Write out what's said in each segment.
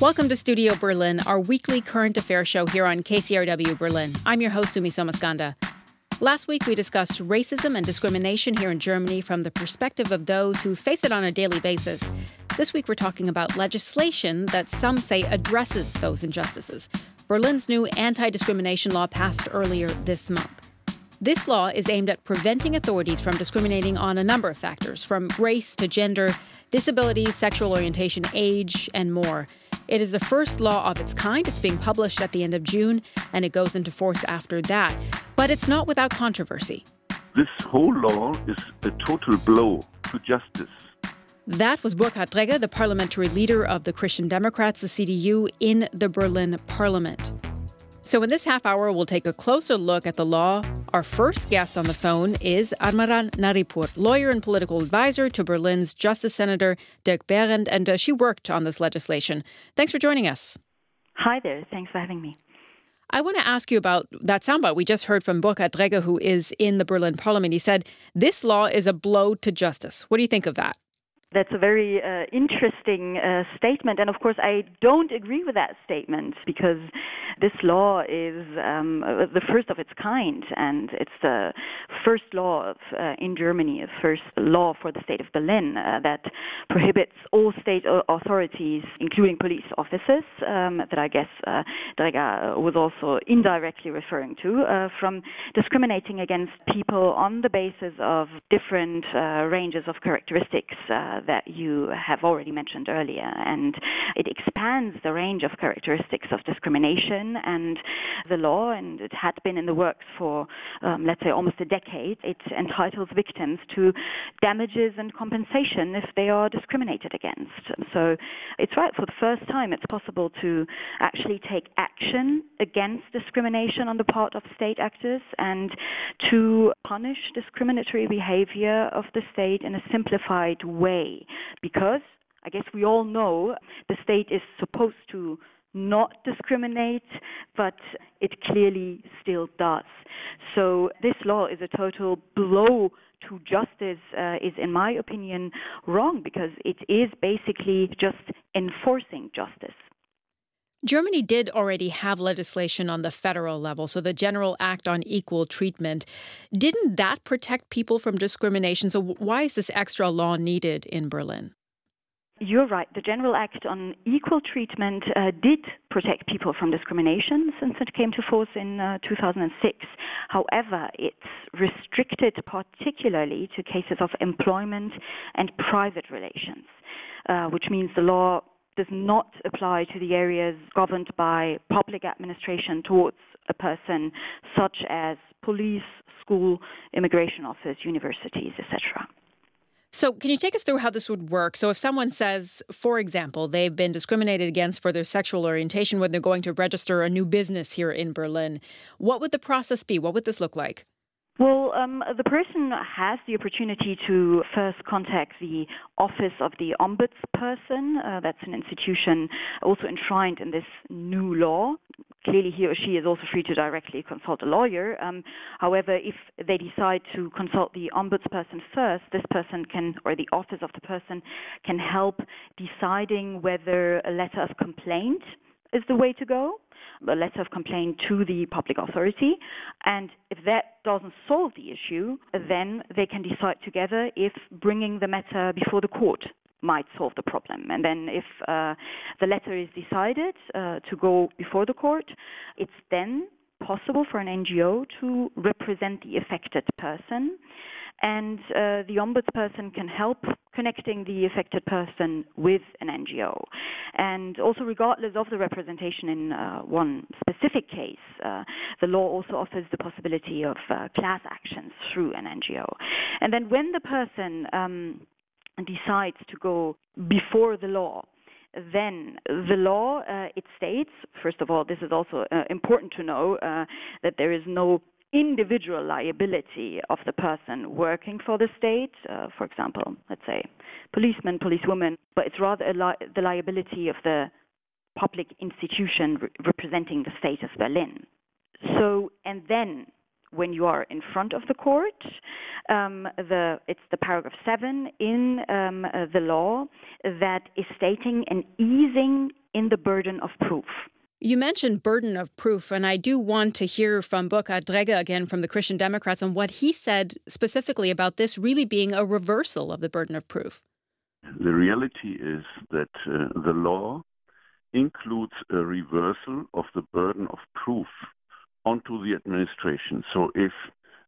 Welcome to Studio Berlin, our weekly current affairs show here on KCRW Berlin. I'm your host, Sumi Somaskanda. Last week, we discussed racism and discrimination here in Germany from the perspective of those who face it on a daily basis. This week, we're talking about legislation that some say addresses those injustices. Berlin's new anti discrimination law passed earlier this month. This law is aimed at preventing authorities from discriminating on a number of factors, from race to gender, disability, sexual orientation, age, and more. It is the first law of its kind. It's being published at the end of June, and it goes into force after that. But it's not without controversy. This whole law is a total blow to justice. That was Burkhard Dregge, the parliamentary leader of the Christian Democrats, the CDU, in the Berlin parliament. So, in this half hour, we'll take a closer look at the law. Our first guest on the phone is Armaghan Naghipour, lawyer and political advisor to Berlin's Justice Senator Dirk Behrendt, and uh, she worked on this legislation. Thanks for joining us. Hi there. Thanks for having me. I want to ask you about that soundbite we just heard from Burkhard Dregge, who is in the Berlin parliament. He said, This law is a blow to justice. What do you think of that? That's a very uh, interesting uh, statement. And of course, I don't agree with that statement because this law is um, uh, the first of its kind. And it's the first law of, uh, in Germany, the first law for the state of Berlin uh, that prohibits all state authorities, including police officers, um, that I guess uh, was also indirectly referring to, from discriminating against people on the basis of different ranges of characteristics that you have already mentioned earlier. And it expands the range of characteristics of discrimination and the law, and it had been in the works for, um, let's say, almost a decade. It entitles victims to damages and compensation if they are discriminated against. So it's right, for the first time, it's possible to actually take action against discrimination on the part of state actors and to punish discriminatory behavior of the state in a simplified way because I guess we all know the state is supposed to not discriminate, but it clearly still does. So this law is a total blow to justice, uh, is, in my opinion, wrong because it is basically just enforcing justice. Germany did already have legislation on the federal level, so the General Act on Equal Treatment. Didn't that protect people from discrimination? So, why is this extra law needed in Berlin? You're right. The General Act on Equal Treatment uh, did protect people from discrimination since it came to force in uh, 2006. However, it's restricted particularly to cases of employment and private relations, uh, which means the law does not apply to the areas governed by public administration towards a person, such as police, school, immigration office, universities, etc. So, can you take us through how this would work? So, if someone says, for example, they've been discriminated against for their sexual orientation when they're going to register a new business here in Berlin, what would the process be? What would this look like? Well, um, the person has the opportunity to first contact the office of the ombudsperson. Uh, that's an institution also enshrined in this new law. Clearly, he or she is also free to directly consult a lawyer. Um, however, if they decide to consult the ombudsperson first, this person can, or the office of the person, can help deciding whether a letter of complaint is the way to go a letter of complaint to the public authority. And if that doesn't solve the issue, then they can decide together if bringing the matter before the court might solve the problem. And then if uh, the letter is decided uh, to go before the court, it's then possible for an NGO to represent the affected person and uh, the ombudsperson can help connecting the affected person with an NGO. And also, regardless of the representation in uh, one specific case, uh, the law also offers the possibility of uh, class actions through an NGO. And then, when the person um, decides to go before the law, then the law uh, it states first of all this is also uh, important to know uh, that there is no individual liability of the person working for the state, uh, for example, let's say policemen, policewomen, but it's rather li- the liability of the public institution re- representing the state of Berlin. So, and then when you are in front of the court. Um, the, it's the paragraph 7 in um, uh, the law that is stating an easing in the burden of proof. You mentioned burden of proof, and I do want to hear from Burkhard Dregge again from the Christian Democrats on what he said specifically about this really being a reversal of the burden of proof. The reality is that uh, the law includes a reversal of the burden of proof onto the administration. So if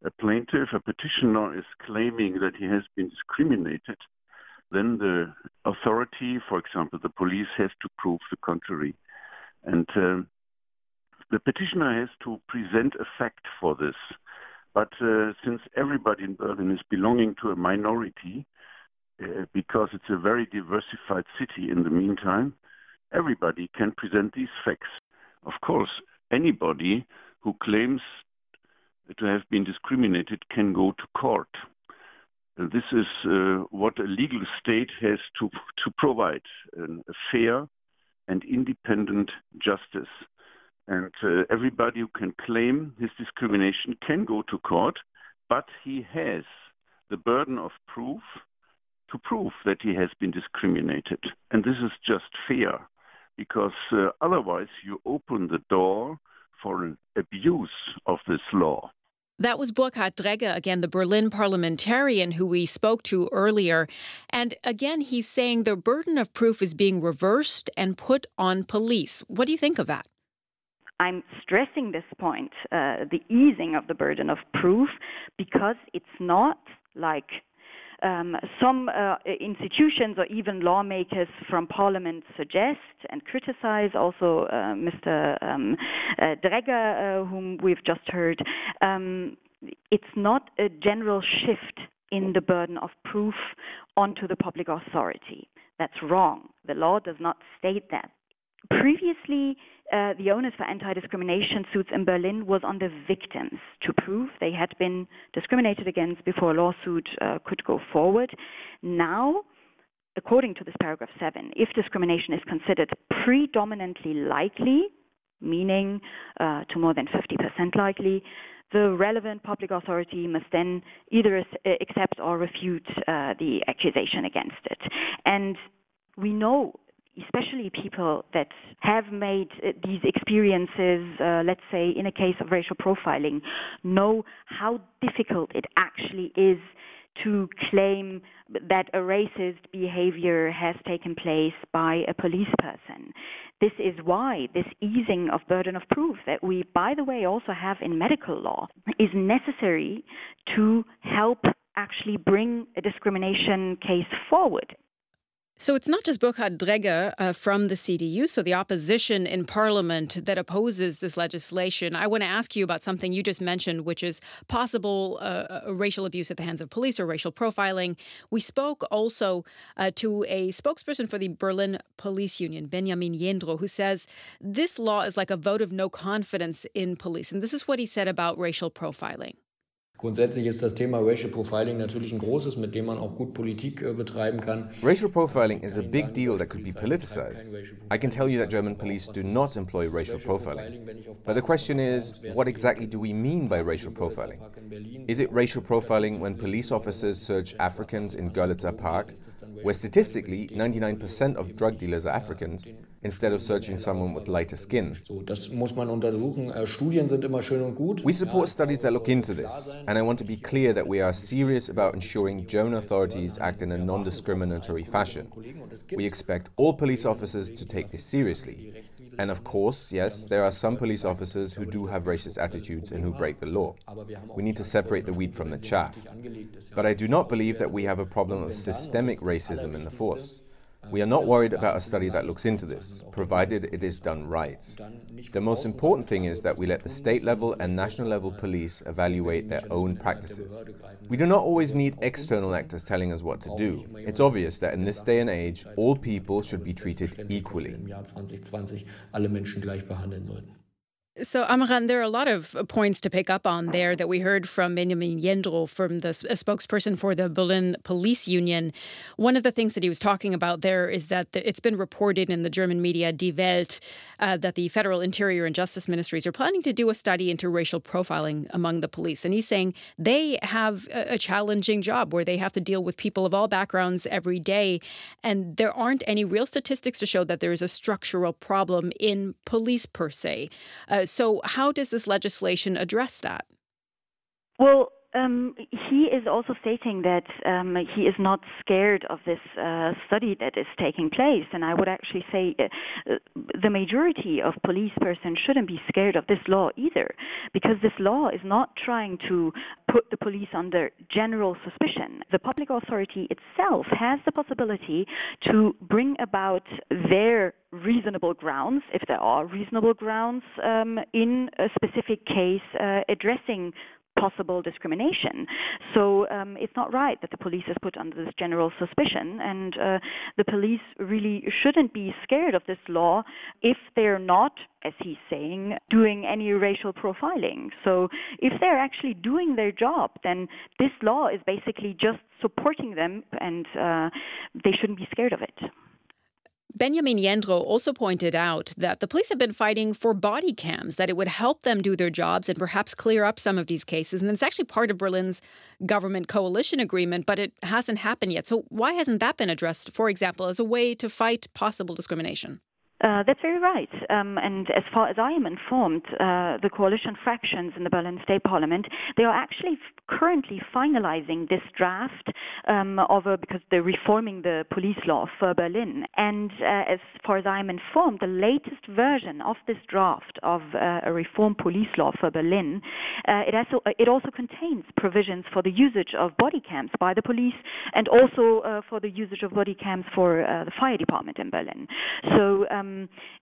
a plaintiff, a petitioner is claiming that he has been discriminated, then the authority, for example, the police, has to prove the contrary. And uh, the petitioner has to present a fact for this. But uh, since everybody in Berlin is belonging to a minority, uh, because it's a very diversified city in the meantime, everybody can present these facts. Of course, anybody who claims to have been discriminated can go to court. This is uh, what a legal state has to, to provide, a fair and independent justice. And uh, everybody who can claim his discrimination can go to court, but he has the burden of proof to prove that he has been discriminated. And this is just fair, because uh, otherwise you open the door for abuse of this law. That was Burkhard Dregge, again, the Berlin parliamentarian who we spoke to earlier. And again, he's saying the burden of proof is being reversed and put on police. What do you think of that? I'm stressing this point, uh, the easing of the burden of proof, because it's not like um, some uh, institutions or even lawmakers from parliament suggest and criticize, also uh, Mr. Um, uh, Dregge, uh, whom we've just heard, um, it's not a general shift in the burden of proof onto the public authority. That's wrong. The law does not state that. Previously, uh, the onus for anti-discrimination suits in Berlin was on the victims to prove they had been discriminated against before a lawsuit uh, could go forward. Now, according to this paragraph 7, if discrimination is considered predominantly likely, meaning uh, to more than 50% likely, the relevant public authority must then either accept or refute uh, the accusation against it. And we know especially people that have made uh, these experiences, uh, let's say in a case of racial profiling, know how difficult it actually is to claim that a racist behavior has taken place by a police person. This is why this easing of burden of proof that we, by the way, also have in medical law is necessary to help actually bring a discrimination case forward so it's not just Burkhard Dregge uh, from the CDU, so the opposition in parliament that opposes this legislation. I want to ask you about something you just mentioned, which is possible uh, uh, racial abuse at the hands of police or racial profiling. We spoke also uh, to a spokesperson for the Berlin Police Union, Benjamin Jendro, who says this law is like a vote of no confidence in police. And this is what he said about racial profiling. Grundsätzlich ist das Thema Racial Profiling natürlich ein großes, mit dem man auch gut Politik äh, betreiben kann. Racial profiling is a big deal that could be politicized. I can tell you that German police do not employ racial profiling. But the question is, what exactly do we mean by racial profiling? Is it racial profiling when police officers search Africans in Görlitzer Park, where statistically 99% of drug dealers are Africans? instead of searching someone with lighter skin. We support studies that look into this, and I want to be clear that we are serious about ensuring German authorities act in a non discriminatory fashion. We expect all police officers to take this seriously. And of course, yes, there are some police officers who do have racist attitudes and who break the law. We need to separate the wheat from the chaff. But I do not believe that we have a problem of systemic racism in the force. We are not worried about a study that looks into this, provided it is done right. The most important thing is that we let the state level and national level police evaluate their own practices. We do not always need external actors telling us what to do. It's obvious that in this day and age, all people should be treated equally. So, Armaghan, there are a lot of points to pick up on there that we heard from Benjamin Jendro, from the spokesperson for the Berlin Police Union. One of the things that he was talking about there is that it's been reported in the German media Die Welt uh, that the Federal Interior and Justice Ministries are planning to do a study into racial profiling among the police. And he's saying they have a challenging job where they have to deal with people of all backgrounds every day. And there aren't any real statistics to show that there is a structural problem in police per se. Uh, Uh, so, how does this legislation address that? Well, um, he is also stating that um, he is not scared of this uh, study that is taking place, and I would actually say uh, the majority of police persons shouldn't be scared of this law either, because this law is not trying to put the police under general suspicion. The public authority itself has the possibility to bring about their reasonable grounds, if there are reasonable grounds um, in a specific case, uh, addressing possible discrimination. So um, it's not right that the police is put under this general suspicion, and uh, the police really shouldn't be scared of this law if they're not, as he's saying, doing any racial profiling. So if they're actually doing their job, then this law is basically just supporting them, and uh, they shouldn't be scared of it. Benjamin Jendro also pointed out that the police have been fighting for body cams, that it would help them do their jobs and perhaps clear up some of these cases. And it's actually part of Berlin's government coalition agreement, but it hasn't happened yet. So, why hasn't that been addressed, for example, as a way to fight possible discrimination? Uh, that's very right. Um, and as far as I am informed, uh, the coalition fractions in the Berlin State Parliament, they are actually f- currently finalizing this draft um, of a, because they're reforming the police law for Berlin. And uh, as far as I am informed, the latest version of this draft of uh, a reform police law for Berlin, uh, it, also, it also contains provisions for the usage of body cams by the police and also uh, for the usage of body cams for the fire department in Berlin. So um,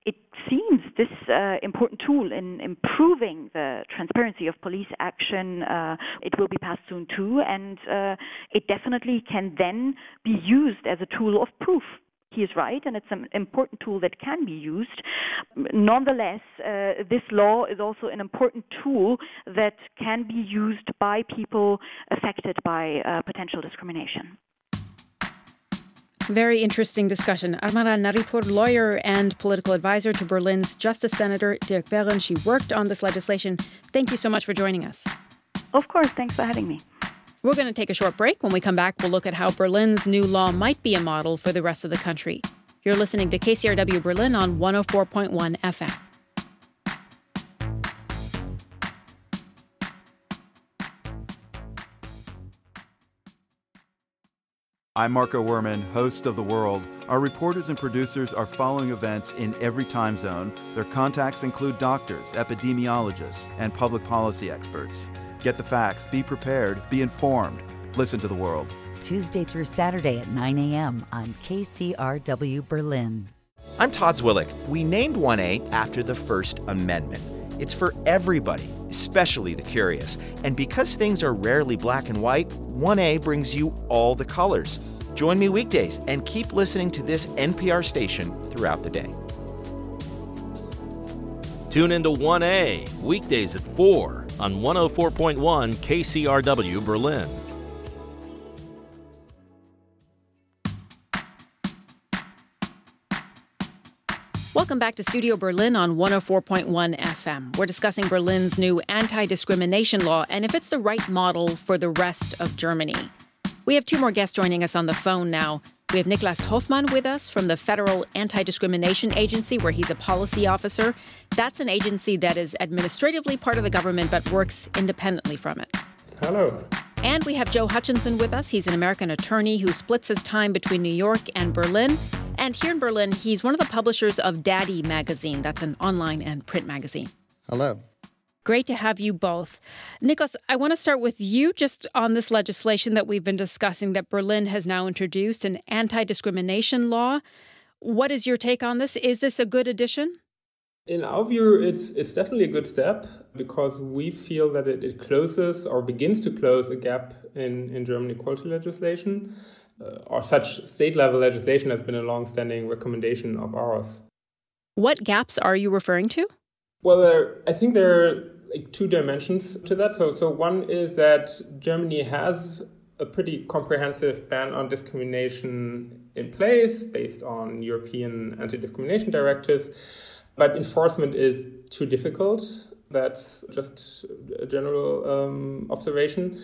it seems this uh, important tool in improving the transparency of police action, uh, it will be passed soon too, and uh, it definitely can then be used as a tool of proof he is right, and it's an important tool that can be used. Nonetheless, uh, this law is also an important tool that can be used by people affected by uh, potential discrimination. Very interesting discussion. Armaghan Naghipour, lawyer and political advisor to Berlin's Justice Senator Dirk Behrendt. She worked on this legislation. Thank you so much for joining us. Of course. Thanks for having me. We're going to take a short break. When we come back, we'll look at how Berlin's new law might be a model for the rest of the country. You're listening to KCRW Berlin on 104.1 FM. I'm Marco Werman, host of The World. Our reporters and producers are following events in every time zone. Their contacts include doctors, epidemiologists, and public policy experts. Get the facts, be prepared, be informed. Listen to The World. Tuesday through Saturday at 9 a.m. on KCRW Berlin. I'm Todd Zwillich. We named 1A after the First Amendment. It's for everybody, especially the curious. And because things are rarely black and white, 1A brings you all the colors. Join me weekdays and keep listening to this NPR station throughout the day. Tune into 1A weekdays at 4 on 104.1 KCRW Berlin. Welcome back to Studio Berlin on 104.1 FM. We're discussing Berlin's new anti discrimination law and if it's the right model for the rest of Germany. We have two more guests joining us on the phone now. We have Niklas Hofmann with us from the Federal Anti Discrimination Agency, where he's a policy officer. That's an agency that is administratively part of the government but works independently from it. Hello. And we have Joe Hutchinson with us. He's an American attorney who splits his time between New York and Berlin. And here in Berlin, he's one of the publishers of Daddy magazine. That's an online and print magazine. Hello. Great to have you both. Nicholas, I want to start with you just on this legislation that we've been discussing that Berlin has now introduced an anti discrimination law. What is your take on this? Is this a good addition? In our view, it's it's definitely a good step because we feel that it, it closes or begins to close a gap in, in German equality legislation. Uh, or such state level legislation has been a long standing recommendation of ours. What gaps are you referring to? Well, there, I think there are like two dimensions to that. So, so one is that Germany has a pretty comprehensive ban on discrimination in place based on European anti discrimination directives, but enforcement is too difficult. That's just a general um, observation.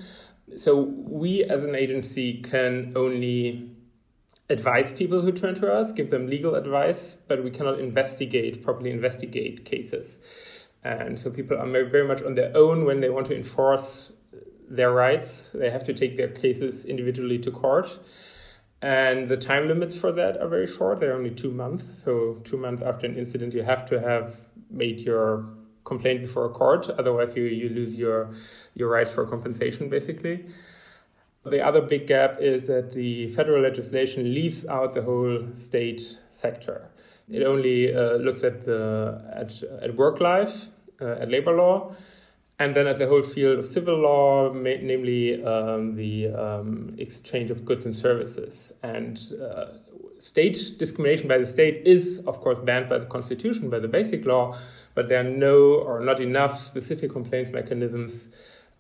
So, we as an agency can only advise people who turn to us, give them legal advice, but we cannot investigate, properly investigate cases. And so people are very much on their own when they want to enforce their rights. They have to take their cases individually to court. And the time limits for that are very short. They're only two months. So, two months after an incident, you have to have made your complaint before a court. Otherwise, you, you lose your, your right for compensation, basically. The other big gap is that the federal legislation leaves out the whole state sector. It only uh, looks at the at, at work life, uh, at labor law, and then at the whole field of civil law, namely um, the um, exchange of goods and services. And uh, state discrimination by the state is, of course, banned by the Constitution, by the Basic Law, but there are no or not enough specific complaints mechanisms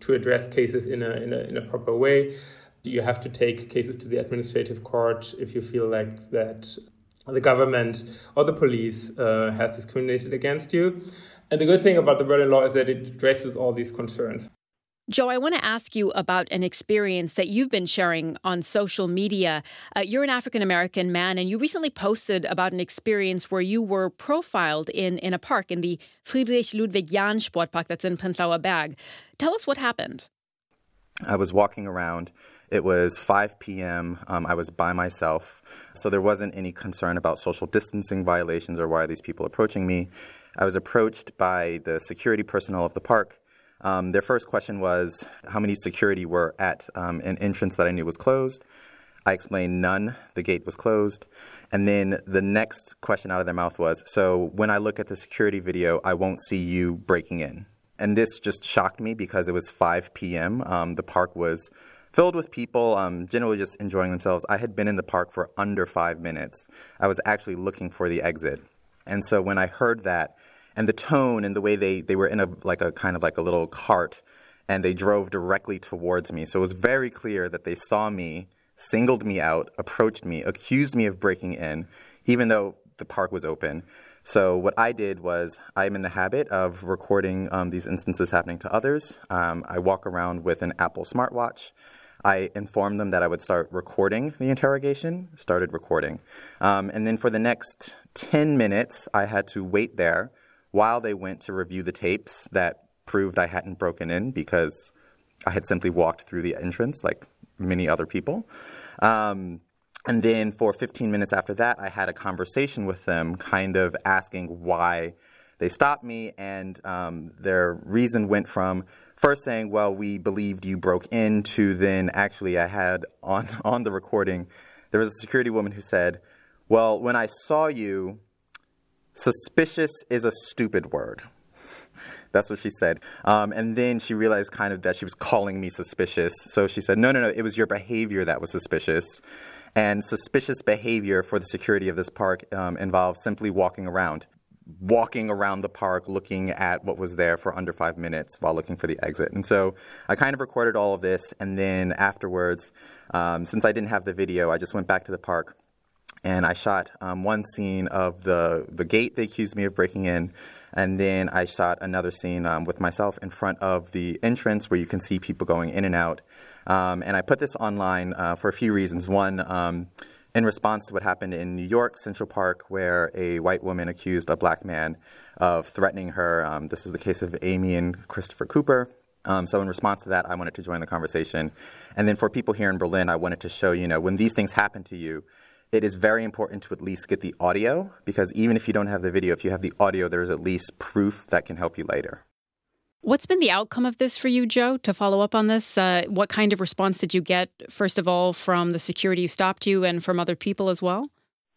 to address cases in a, in a, in a proper way. You have to take cases to the administrative court if you feel like that the government or the police uh, has discriminated against you. And the good thing about the Berlin law is that it addresses all these concerns. Joe, I want to ask you about an experience that you've been sharing on social media. Uh, you're an African American man, and you recently posted about an experience where you were profiled in, in a park, in the Friedrich Ludwig Jahn Sportpark that's in Prenzlauer Berg. Tell us what happened. I was walking around. It was 5 p.m. Um, I was by myself, so there wasn't any concern about social distancing violations or why are these people approaching me. I was approached by the security personnel of the park. Um, their first question was how many security were at um, an entrance that I knew was closed. I explained none. The gate was closed. And then the next question out of their mouth was So when I look at the security video, I won't see you breaking in. And this just shocked me because it was 5 p.m. Um, the park was filled with people, um, generally just enjoying themselves. I had been in the park for under five minutes. I was actually looking for the exit. And so when I heard that, and the tone and the way they, they were in a like a kind of like a little cart and they drove directly towards me. So it was very clear that they saw me, singled me out, approached me, accused me of breaking in, even though the park was open. So what I did was I'm in the habit of recording um, these instances happening to others. Um, I walk around with an Apple smartwatch. I informed them that I would start recording the interrogation, started recording. Um, and then for the next 10 minutes, I had to wait there while they went to review the tapes that proved I hadn't broken in because I had simply walked through the entrance like many other people. Um, and then for 15 minutes after that, I had a conversation with them, kind of asking why they stopped me. And um, their reason went from first saying, well, we believed you broke in, to then actually, I had on, on the recording, there was a security woman who said, well, when I saw you, Suspicious is a stupid word. That's what she said. Um, and then she realized kind of that she was calling me suspicious. So she said, no, no, no, it was your behavior that was suspicious. And suspicious behavior for the security of this park um, involves simply walking around. Walking around the park looking at what was there for under five minutes while looking for the exit. And so I kind of recorded all of this. And then afterwards, um, since I didn't have the video, I just went back to the park and I shot um, one scene of the the gate they accused me of breaking in, and then I shot another scene um, with myself in front of the entrance where you can see people going in and out. Um, and I put this online uh, for a few reasons. One, um, in response to what happened in New York Central Park, where a white woman accused a black man of threatening her. Um, this is the case of Amy and Christopher Cooper. Um, so in response to that, I wanted to join the conversation. And then for people here in Berlin, I wanted to show, you know, when these things happen to you, it is very important to at least get the audio because even if you don't have the video, if you have the audio, there's at least proof that can help you later. What's been the outcome of this for you, Joe? To follow up on this, uh, what kind of response did you get, first of all, from the security who stopped you and from other people as well?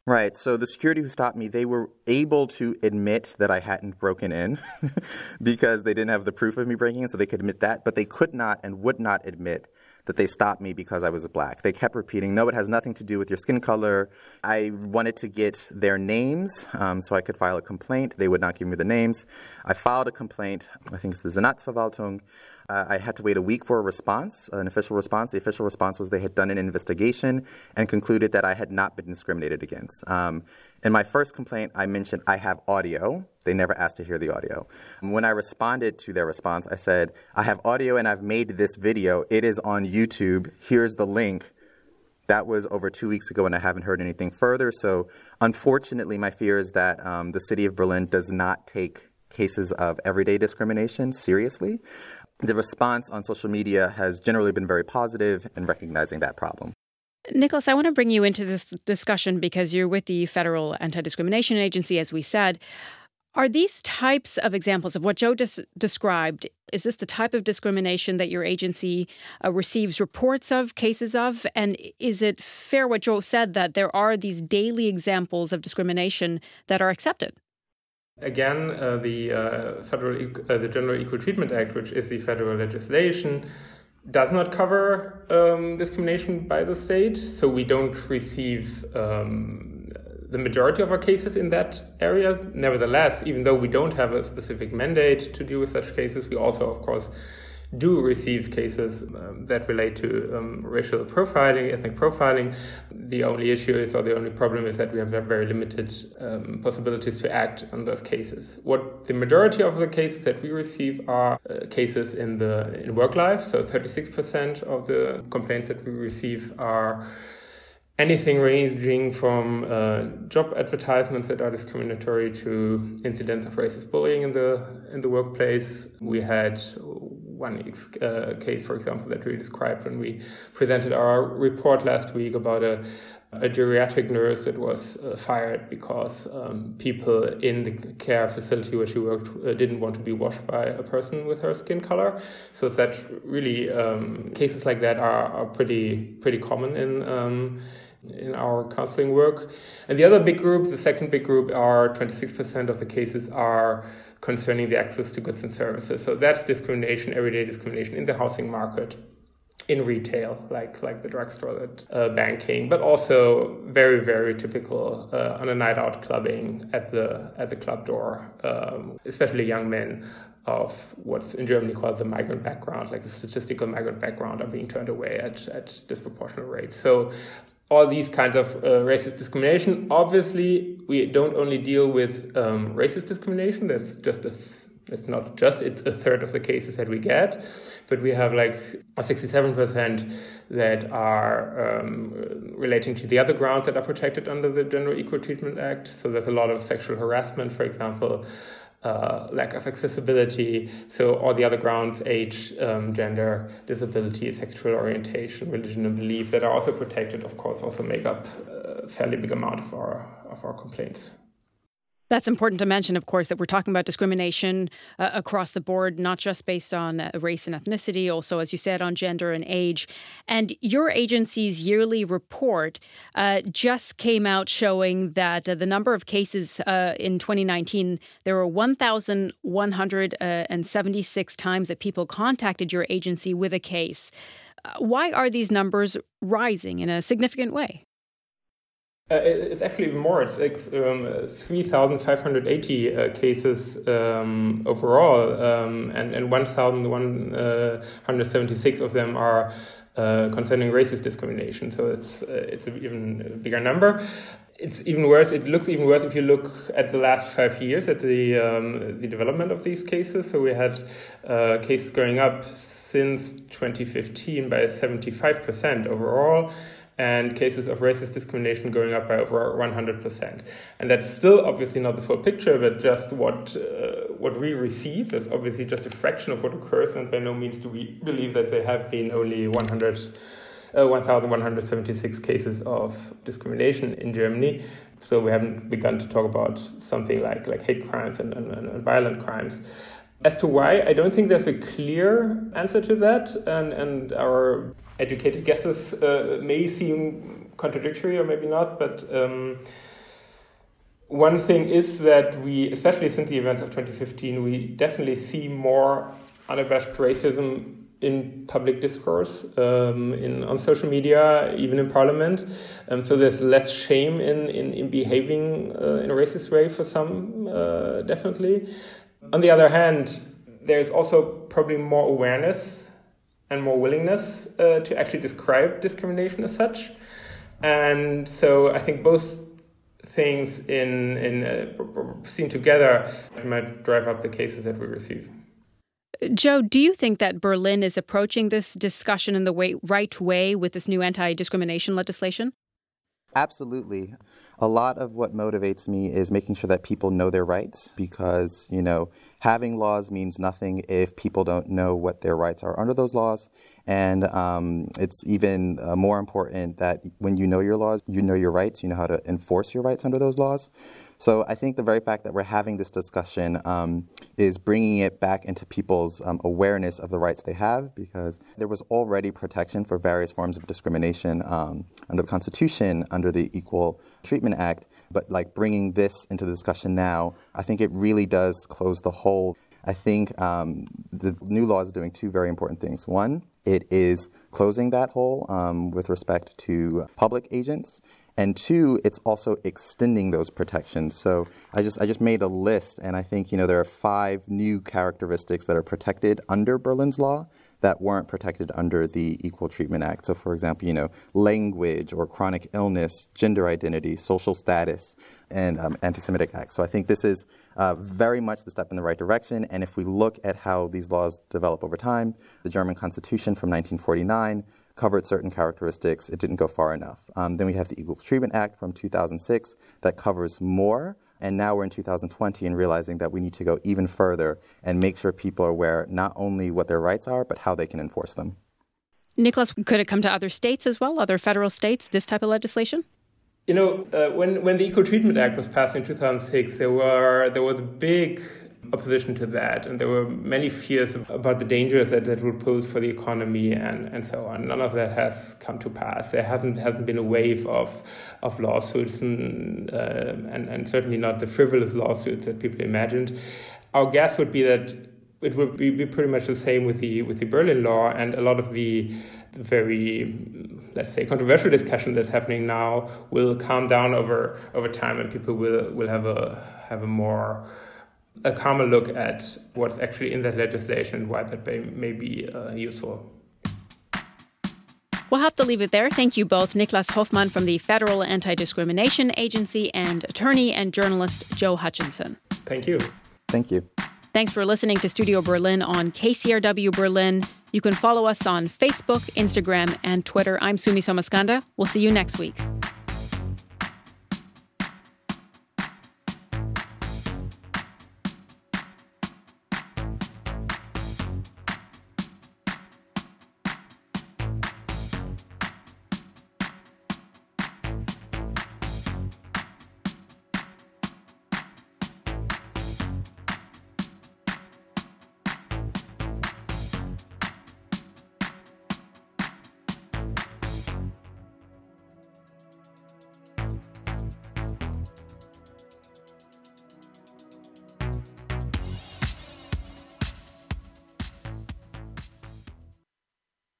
Right. So the security who stopped me, they were able to admit that I hadn't broken in because they didn't have the proof of me breaking in, so they could admit that, but they could not and would not admit that they stopped me because I was black. They kept repeating, no, it has nothing to do with your skin color. I wanted to get their names um, so I could file a complaint. They would not give me the names. I filed a complaint. I think it's the Senatsverwaltung. Uh, I had to wait a week for a response, an official response. The official response was they had done an investigation and concluded that I had not been discriminated against. Um, in my first complaint, I mentioned I have audio. They never asked to hear the audio. When I responded to their response, I said, I have audio and I've made this video. It is on YouTube. Here's the link. That was over two weeks ago, and I haven't heard anything further. So, unfortunately, my fear is that um, the city of Berlin does not take cases of everyday discrimination seriously. The response on social media has generally been very positive in recognizing that problem. Nicholas, I want to bring you into this discussion because you're with the Federal Anti Discrimination Agency, as we said. Are these types of examples of what Joe des- described? Is this the type of discrimination that your agency uh, receives reports of, cases of? And is it fair what Joe said that there are these daily examples of discrimination that are accepted? Again, uh, the uh, federal, uh, the General Equal Treatment Act, which is the federal legislation, does not cover um, discrimination by the state, so we don't receive um, the majority of our cases in that area. Nevertheless, even though we don't have a specific mandate to deal with such cases, we also, of course, do receive cases um, that relate to um, racial profiling, ethnic profiling. The only issue is, or the only problem is that we have very limited um, possibilities to act on those cases. What the majority of the cases that we receive are uh, cases in the in work life. So 36% of the complaints that we receive are anything ranging from uh, job advertisements that are discriminatory to incidents of racist bullying in the in the workplace. We had one uh, case, for example, that we described when we presented our report last week about a, a geriatric nurse that was uh, fired because um, people in the care facility where she worked uh, didn't want to be washed by a person with her skin color. So that really um, cases like that are, are pretty pretty common in. Um, in our counseling work. And the other big group, the second big group, are 26% of the cases are concerning the access to goods and services. So that's discrimination, everyday discrimination in the housing market, in retail, like like the drugstore, that, uh, banking, but also very very typical uh, on a night out clubbing at the at the club door, um, especially young men of what's in Germany called the migrant background, like the statistical migrant background, are being turned away at at disproportionate rates. So all these kinds of uh, racist discrimination. Obviously, we don't only deal with um, racist discrimination. That's just a th- it's not just it's a third of the cases that we get, but we have like sixty-seven percent that are um, relating to the other grounds that are protected under the General Equal Treatment Act. So there's a lot of sexual harassment, for example uh, lack of accessibility. So all the other grounds, age, um, gender, disability, sexual orientation, religion, and belief that are also protected, of course, also make up a fairly big amount of our of our complaints. That's important to mention, of course, that we're talking about discrimination uh, across the board, not just based on uh, race and ethnicity, also, as you said, on gender and age. And your agency's yearly report uh, just came out showing that uh, the number of cases uh, in 2019, there were 1,176 times that people contacted your agency with a case. Uh, why are these numbers rising in a significant way? Uh, it's actually even more. It's like um, 3,580 uh, cases um, overall, um, and, and 1,176 of them are uh, concerning racist discrimination. So it's, uh, it's an even bigger number. It's even worse. It looks even worse if you look at the last five years at the um, the development of these cases. So we had uh, cases going up since 2015 by 75% overall and cases of racist discrimination going up by over 100%. And that's still obviously not the full picture, but just what uh, what we receive is obviously just a fraction of what occurs, and by no means do we believe that there have been only 100. Uh, 1,176 cases of discrimination in Germany. So we haven't begun to talk about something like, like hate crimes and, and, and violent crimes. As to why, I don't think there's a clear answer to that, and, and our educated guesses uh, may seem contradictory or maybe not, but um, one thing is that we, especially since the events of 2015, we definitely see more unabashed racism in public discourse, um, in on social media, even in parliament. Um, so there's less shame in in, in behaving uh, in a racist way for some, uh, definitely. On the other hand, there's also probably more awareness and more willingness uh, to actually describe discrimination as such. And so I think both things in in uh, seen together might drive up the cases that we receive. Joe, do you think that Berlin is approaching this discussion in the way, right way with this new anti discrimination legislation? Absolutely. A lot of what motivates me is making sure that people know their rights because, you know, having laws means nothing if people don't know what their rights are under those laws. And um, it's even uh, more important that when you know your laws, you know your rights, you know how to enforce your rights under those laws. So I think the very fact that we're having this discussion um, is bringing it back into people's um, awareness of the rights they have because there was already protection for various forms of discrimination um, under the Constitution, under the Equal Treatment Act. But like bringing this into the discussion now, I think it really does close the hole. I think um, the new law is doing two very important things. One, it is closing that hole um, with respect to public agents and two, it's also extending those protections. So I just I just made a list, and I think you know there are five new characteristics that are protected under Berlin's law that weren't protected under the Equal Treatment Act. So, for example, you know, language or chronic illness, gender identity, social status, and um, anti-Semitic acts. So, I think this is uh, very much the step in the right direction. And if we look at how these laws develop over time, the German Constitution from 1949 covered certain characteristics, it didn't go far enough. Um, then we have the Equal Treatment Act from 2006 that covers more. And now we're in 2020 and realizing that we need to go even further and make sure people are aware not only what their rights are, but how they can enforce them. Nicholas, could it come to other states as well, other federal states, this type of legislation? You know, uh, when, when the Equal Treatment Act was passed in 2006, there, were, there was a big opposition to that. And there were many fears about the dangers that that would pose for the economy and, and so on. None of that has come to pass. There hasn't, hasn't been a wave of, of lawsuits, and, uh, and, and certainly not the frivolous lawsuits that people imagined. Our guess would be that it would be, be pretty much the same with the with the Berlin law and a lot of the, very let's say controversial discussion that's happening now will calm down over over time and people will will have a have a more a calmer look at what's actually in that legislation and why that may, may be uh, useful. We'll have to leave it there. Thank you both, Niklas Hofmann from the Federal Anti Discrimination Agency and attorney and journalist Joe Hutchinson. Thank you. Thank you. Thanks for listening to Studio Berlin on KCRW Berlin. You can follow us on Facebook, Instagram, and Twitter. I'm Sumi Somaskanda. We'll see you next week.